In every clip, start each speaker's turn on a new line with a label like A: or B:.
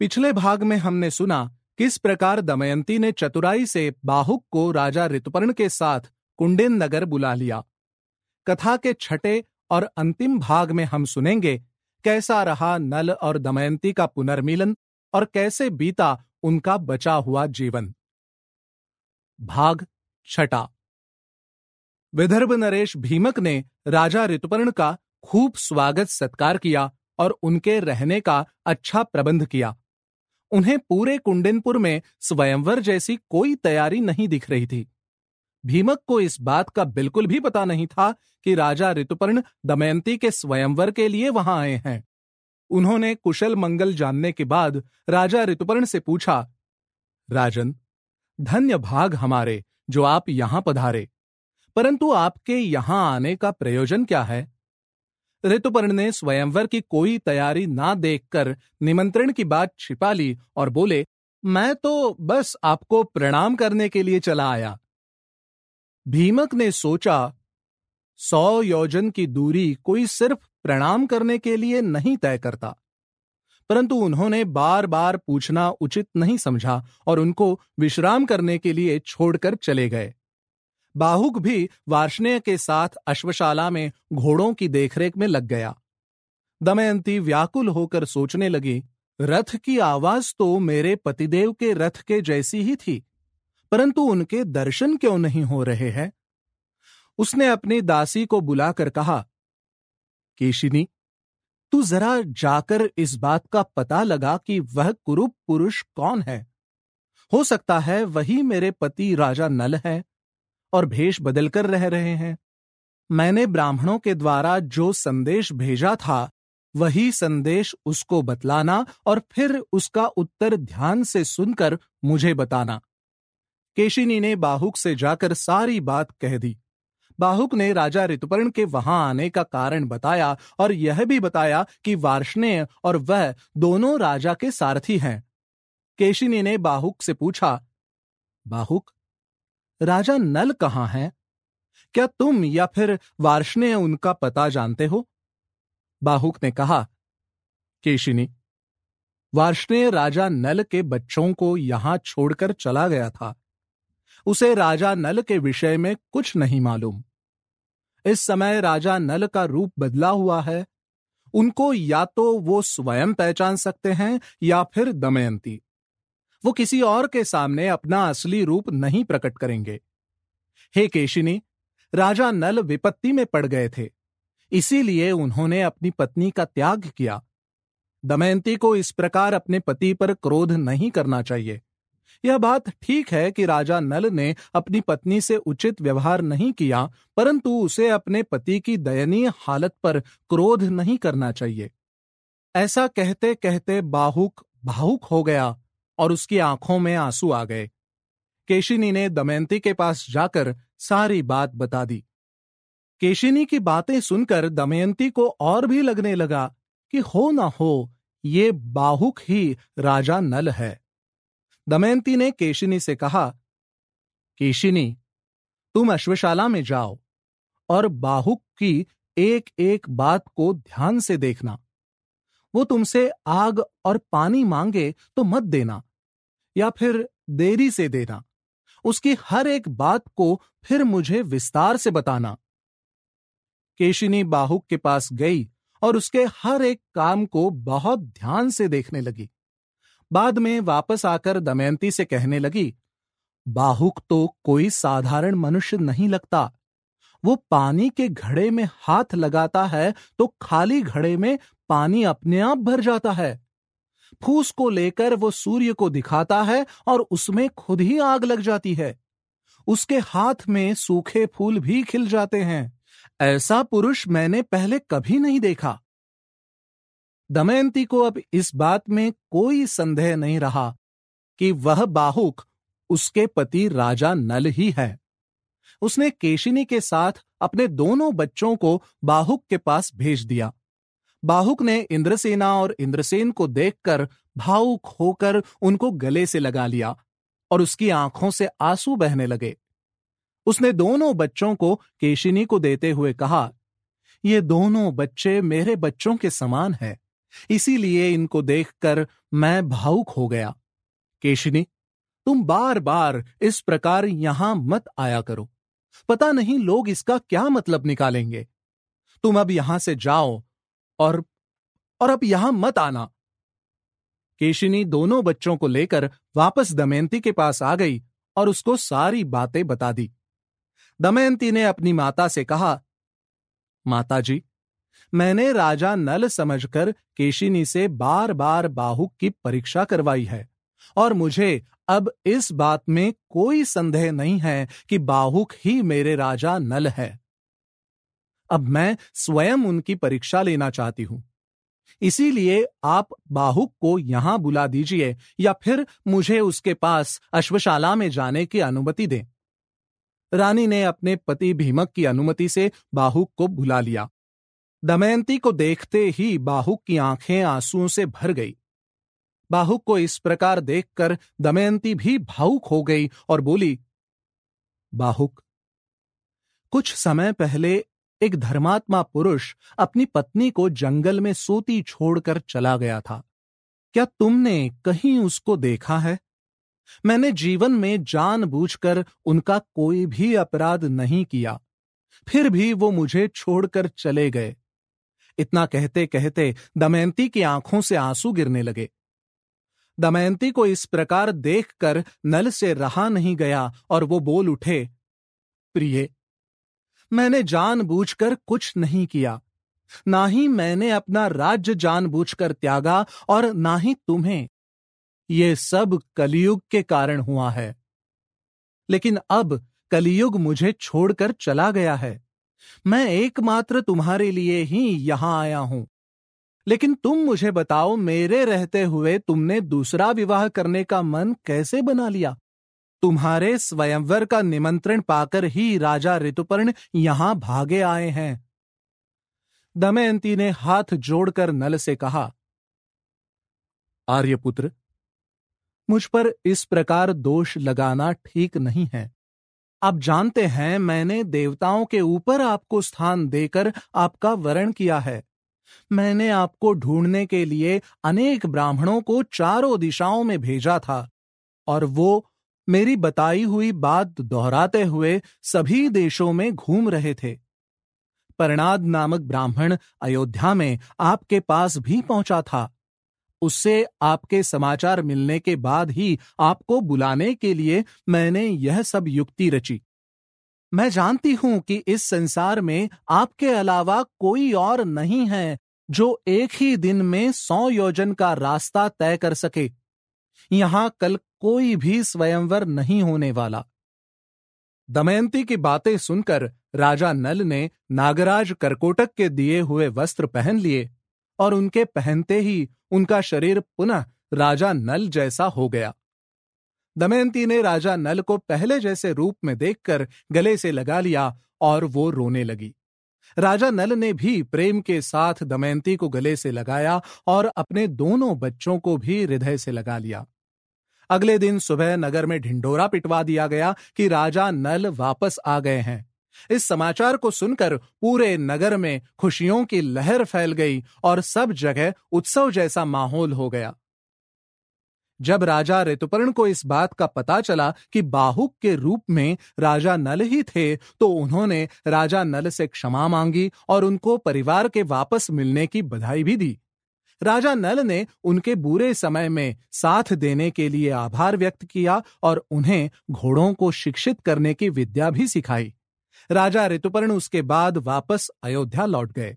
A: पिछले भाग में हमने सुना किस प्रकार दमयंती ने चतुराई से बाहुक को राजा ऋतुपर्ण के साथ कुंडिन नगर बुला लिया। कथा के छठे और अंतिम भाग में हम सुनेंगे कैसा रहा नल और दमयंती का पुनर्मिलन और कैसे बीता उनका बचा हुआ जीवन। भाग छठा। विदर्भ नरेश भीमक ने राजा ऋतुपर्ण का खूब स्वागत सत्कार किया और उनके रहने का अच्छा प्रबंध किया। उन्हें पूरे कुंडिनपुर में स्वयंवर जैसी कोई तैयारी नहीं दिख रही थी। भीमक को इस बात का बिल्कुल भी पता नहीं था कि राजा ऋतुपर्ण दमयंती के स्वयंवर के लिए वहाँ आए हैं। उन्होंने कुशल मंगल जानने के बाद राजा ऋतुपर्ण से पूछा, राजन, धन्य भाग हमारे जो आप यहाँ पधारे, परंतु आपके यहाँ आने का प्रयोजन क्या है? ऋतुपर्ण ने स्वयंवर की कोई तैयारी ना देखकर निमंत्रण की बात छिपा ली और बोले, मैं तो बस आपको प्रणाम करने के लिए चला आया। भीमक ने सोचा, सौ योजन की दूरी कोई सिर्फ़ प्रणाम करने के लिए नहीं तय करता। परंतु उन्होंने बार बार पूछना उचित नहीं समझा और उनको विश्राम करने के लिए छोड़कर चले गए। बाहुक भी वार्षणेय के साथ अश्वशाला में घोड़ों की देखरेख में लग गया। दमयंती व्याकुल होकर सोचने लगी, रथ की आवाज़ तो मेरे पतिदेव के रथ के जैसी ही थी, परंतु उनके दर्शन क्यों नहीं हो रहे हैं? उसने अपनी दासी को बुलाकर कहा, केशिनी, तू जरा जाकर इस बात का पता लगा कि वह कुरूप पुरुष कौन है। हो सकता है वही मेरे पति राजा नल है और भेष बदलकर रह रहे हैं। मैंने ब्राह्मणों के द्वारा जो संदेश भेजा था, वही संदेश उसको बतलाना और फिर उसका उत्तर ध्यान से सुनकर मुझे बताना। केशिनी ने बाहुक से जाकर सारी बात कह दी। बाहुक ने राजा ऋतुपर्ण के वहाँ आने का कारण बताया और यह भी बताया कि वार्षणेय और वह दोनों राजा के सारथी हैं। केशिनी ने बाहुक से पूछा, बाहुक राजा नल कहाँ है? क्या तुम या फिर वार्षणेय उनका पता जानते हो? बाहुक ने कहा, केशिनी, वार्षणेय राजा नल के बच्चों को यहाँ छोड़कर चला गया था। उसे राजा नल के विषय में कुछ नहीं मालूम। इस समय राजा नल का रूप बदला हुआ है। उनको या तो वो स्वयं पहचान सकते हैं या फिर दमयंती। वो किसी और के सामने अपना असली रूप नहीं प्रकट करेंगे। हे केशिनी, राजा नल विपत्ति में पड़ गए थे, इसीलिए उन्होंने अपनी पत्नी का त्याग किया। दमयंती को इस प्रकार अपने पति पर क्रोध नहीं करना चाहिए। यह बात ठीक है कि राजा नल ने अपनी पत्नी से उचित व्यवहार नहीं किया, परंतु उसे अपने पति की दयनीय हालत पर क्रोध नहीं करना चाहिए। ऐसा कहते कहते बाहुक, भावुक हो गया। और उसकी आँखों में आँसू आ गए। केशिनी ने दमयंती के पास जाकर सारी बात बता दी। केशिनी की बातें सुनकर दमयंती को और भी लगने लगा कि हो ना हो, ये बाहुक ही राजा नल है। दमयंती ने केशिनी से कहा, केशिनी, तुम अश्वशाला में जाओ और बाहुक की एक एक बात को ध्यान से देखना। वो तुमसे आग और पानी मांगे तो मत देना। या फिर देरी से देना। उसकी हर एक बात को फिर मुझे विस्तार से बताना। केशिनी बाहुक के पास गई और उसके हर एक काम को बहुत ध्यान से देखने लगी। बाद में वापस आकर दमयंती से कहने लगी, बाहुक तो कोई साधारण मनुष्य नहीं लगता। वो पानी के घड़े में हाथ लगाता है तो खाली घड़े में पानी अपने आप भर जाता है। फूस को लेकर वो सूर्य को दिखाता है और उसमें खुद ही आग लग जाती है। उसके हाथ में सूखे फूल भी खिल जाते हैं। ऐसा पुरुष मैंने पहले कभी नहीं देखा। दमयंती को अब इस बात में कोई संदेह नहीं रहा कि वह बाहुक उसके पति राजा नल ही है। उसने केशिनी के साथ अपने दोनों बच्चों को बाहुक के पास भेज दिया। बाहुक ने इंद्रसेना और इंद्रसेन को देखकर भावुक होकर उनको गले से लगा लिया और उसकी आँखों से आँसू बहने लगे। उसने दोनों बच्चों को केशिनी को देते हुए कहा, ये दोनों बच्चे मेरे बच्चों के समान हैं, इसीलिए इनको देखकर मैं भावुक हो गया। केशिनी, तुम बार बार इस प्रकार यहाँ मत आया करो। पता नहीं लोग इसका क्या मतलब निकालेंगे। तुम अब यहाँ से जाओ और और अब यहाँ मत आना। केशिनी दोनों बच्चों को लेकर वापस दमयंती के पास आ गई और उसको सारी बातें बता दी। दमयंती ने अपनी माता से कहा माता जी मैंने राजा नल समझकर केशिनी से बार बार बाहुक की परीक्षा करवाई है और मुझे अब इस बात में कोई संदेह नहीं है कि बाहुक ही मेरे राजा नल है। अब मैं स्वयं उनकी परीक्षा लेना चाहती हूँ। इसीलिए आप बाहुक को यहाँ बुला दीजिए या फिर मुझे उसके पास अश्वशाला में जाने की अनुमति दें। रानी ने अपने पति भीमक की अनुमति से बाहुक को बुला लिया। दमयंती को देखते ही बाहुक की आँखें आंसुओं से भर गई। बाहुक को इस प्रकार देखकर दमयंती भी भावुक हो गई और बोली, बाहुक, कुछ समय पहले एक धर्मात्मा पुरुष अपनी पत्नी को जंगल में सोती छोड़कर चला गया था। क्या तुमने कहीं उसको देखा है? मैंने जीवन में जानबूझकर उनका कोई भी अपराध नहीं किया। फिर भी वो मुझे छोड़कर चले गए। इतना कहते कहते दमयंती की आँखों से आँसू गिरने लगे। दमयंती को इस प्रकार देखकर नल से रहा नहीं गया और वो बोल उठे, प्रिय मैंने जानबूझकर कुछ नहीं किया। ना ही मैंने अपना राज्य जानबूझकर त्यागा और ना ही तुम्हें। ये सब कलयुग के कारण हुआ है। लेकिन अब कलयुग मुझे छोड़कर चला गया है। मैं एकमात्र तुम्हारे लिए ही यहाँ आया हूँ। लेकिन तुम मुझे बताओ, मेरे रहते हुए तुमने दूसरा विवाह करने का मन कैसे बना लिया? तुम्हारे स्वयंवर का निमंत्रण पाकर ही राजा ऋतुपर्ण यहाँ भागे आए हैं। दमयंती ने हाथ जोड़कर नल से कहा, आर्यपुत्र, मुझ पर इस प्रकार दोष लगाना ठीक नहीं है। आप जानते हैं, मैंने देवताओं के ऊपर आपको स्थान देकर आपका वरण किया है। मैंने आपको ढूँढने के लिए अनेक ब्राह्मणों को चारों दिशाओं में भेजा था, और वो मेरी बताई हुई बात दोहराते हुए सभी देशों में घूम रहे थे। परनाद नामक ब्राह्मण अयोध्या में आपके पास भी पहुँचा था। उससे आपके समाचार मिलने के बाद ही आपको बुलाने के लिए मैंने यह सब युक्ति रची। मैं जानती हूँ कि इस संसार में आपके अलावा कोई और नहीं है जो एक ही दिन में सौ योजन का रास्ता तय कर सके। यहाँ कल कोई भी स्वयंवर नहीं होने वाला। दमयंती की बातें सुनकर राजा नल ने नागराज करकोटक के दिए हुए वस्त्र पहन लिए और उनके पहनते ही उनका शरीर पुनः राजा नल जैसा हो गया। दमयंती ने राजा नल को पहले जैसे रूप में देखकर गले से लगा लिया और वो रोने लगी। राजा नल ने भी प्रेम के साथ दमयंती को गले से लगाया और अपने दोनों बच्चों को भी हृदय से लगा लिया। अगले दिन सुबह नगर में ढिंडोरा पिटवा दिया गया कि राजा नल वापस आ गए हैं। इस समाचार को सुनकर पूरे नगर में खुशियों की लहर फैल गई और सब जगह उत्सव जैसा माहौल हो गया। जब राजा ऋतुपर्ण को इस बात का पता चला कि बाहुक के रूप में राजा नल ही थे तो उन्होंने राजा नल से क्षमा मांगी और उनको परिवार के वापस मिलने की बधाई भी दी। राजा नल ने उनके बुरे समय में साथ देने के लिए आभार व्यक्त किया और उन्हें घोड़ों को शिक्षित करने की विद्या भी सिखाई। राजा ऋतुपर्ण उसके बाद वापस अयोध्या लौट गए।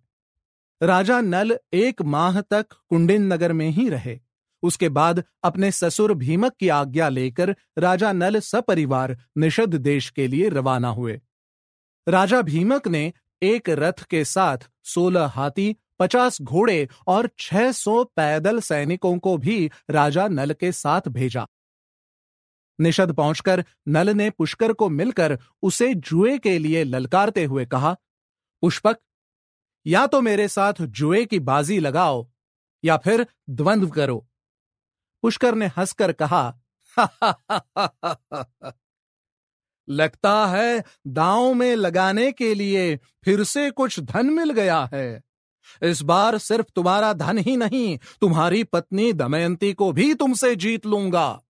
A: राजा नल एक माह तक कुंडिन नगर में ही रहे। उसके बाद अपने ससुर भीमक की आज्ञा लेकर राजा नल सपरिवार निषद देश के लिए रवाना हुए। राजा भीमक ने एक रथ के साथ सोलह हाथी पचास घोड़े और छह सौ पैदल सैनिकों को भी राजा नल के साथ भेजा। निषद पहुंचकर नल ने पुष्कर को मिलकर उसे जुए के लिए ललकारते हुए कहा, पुष्पक, या तो मेरे साथ जुए की बाजी लगाओ, या फिर द्वंद्व करो। पुष्कर ने हंसकर कहा लगता है दांव में लगाने के लिए फिर से कुछ धन मिल गया है। इस बार सिर्फ़ तुम्हारा धन ही नहीं, तुम्हारी पत्नी दमयंती को भी तुमसे जीत लूँगा।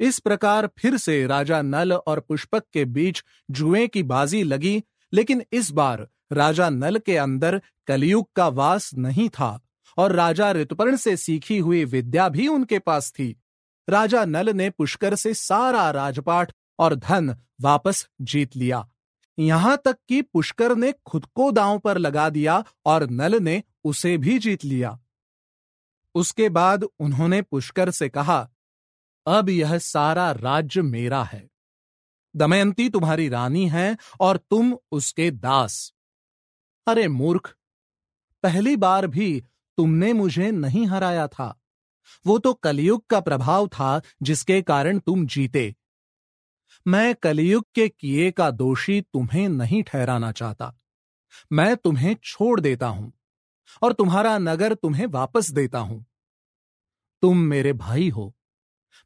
A: इस प्रकार फिर से राजा नल और पुष्पक के बीच जुए की बाजी लगी, लेकिन इस बार राजा नल के अंदर कलयुग का वास नहीं था और राजा ऋतुपर्ण से सीखी हुई विद्या भी उनके पास थी। राजा नल ने पुष्कर से सारा राजपाट और धन वापस जीत लिया। यहाँ तक कि पुष्कर ने खुद को दांव पर लगा दिया और नल ने उसे भी जीत लिया। उसके बाद उन्होंने पुष्कर से कहा, अब यह सारा राज्य मेरा है। दमयंती तुम्हारी रानी है और तुम उसके दास। अरे मूर्ख, पहली बार भी तुमने मुझे नहीं हराया था। वो तो कलयुग का प्रभाव था जिसके कारण तुम जीते। मैं कलयुग के किए का दोषी तुम्हें नहीं ठहराना चाहता। मैं तुम्हें छोड़ देता हूँ और तुम्हारा नगर तुम्हें वापस देता हूँ। तुम मेरे भाई हो।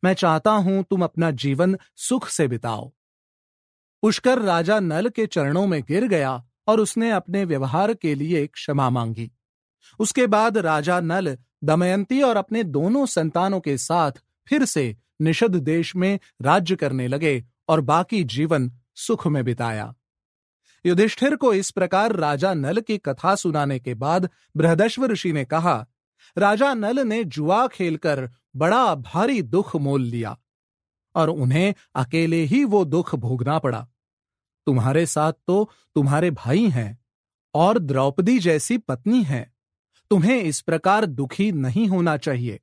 A: मैं चाहता हूँ तुम अपना जीवन सुख से बिताओ। पुष्कर राजा नल के चरणों में गिर गया और उसने अपने व्यवहार के लिए क्षमा मांगी। उसके बाद राजा नल दमयंती और अपने दोनों संतानों के साथ फिर से निषद देश में राज्य करने लगे और बाकी जीवन सुख में बिताया। युधिष्ठिर को इस प्रकार राजा नल की कथा सुनाने के बाद बृहदश्व ऋषि ने कहा, राजा नल ने जुआ खेलकर बड़ा भारी दुख मोल लिया और उन्हें अकेले ही वो दुख भोगना पड़ा। तुम्हारे साथ तो तुम्हारे भाई हैं और द्रौपदी जैसी पत्नी है। तुम्हें इस प्रकार दुखी नहीं होना चाहिए।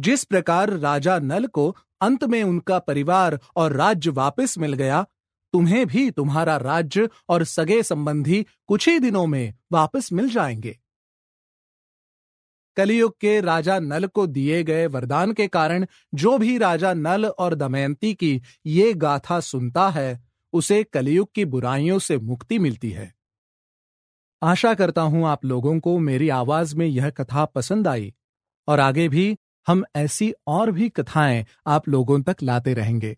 A: जिस प्रकार राजा नल को अंत में उनका परिवार और राज्य वापस मिल गया। तुम्हें भी तुम्हारा राज्य और सगे संबंधी कुछ ही दिनों में वापस मिल जाएँगे। कलियुग के राजा नल को दिए गए वरदान के कारण जो भी राजा नल और दमयंती की ये गाथा सुनता है, उसे कलियुग की बुराइयों से मुक्ति मिलती है। आशा करता हूँ आप लोगों को मेरी आवाज़ में यह कथा पसंद आई और आगे भी हम ऐसी और भी कथाएँ आप लोगों तक लाते रहेंगे।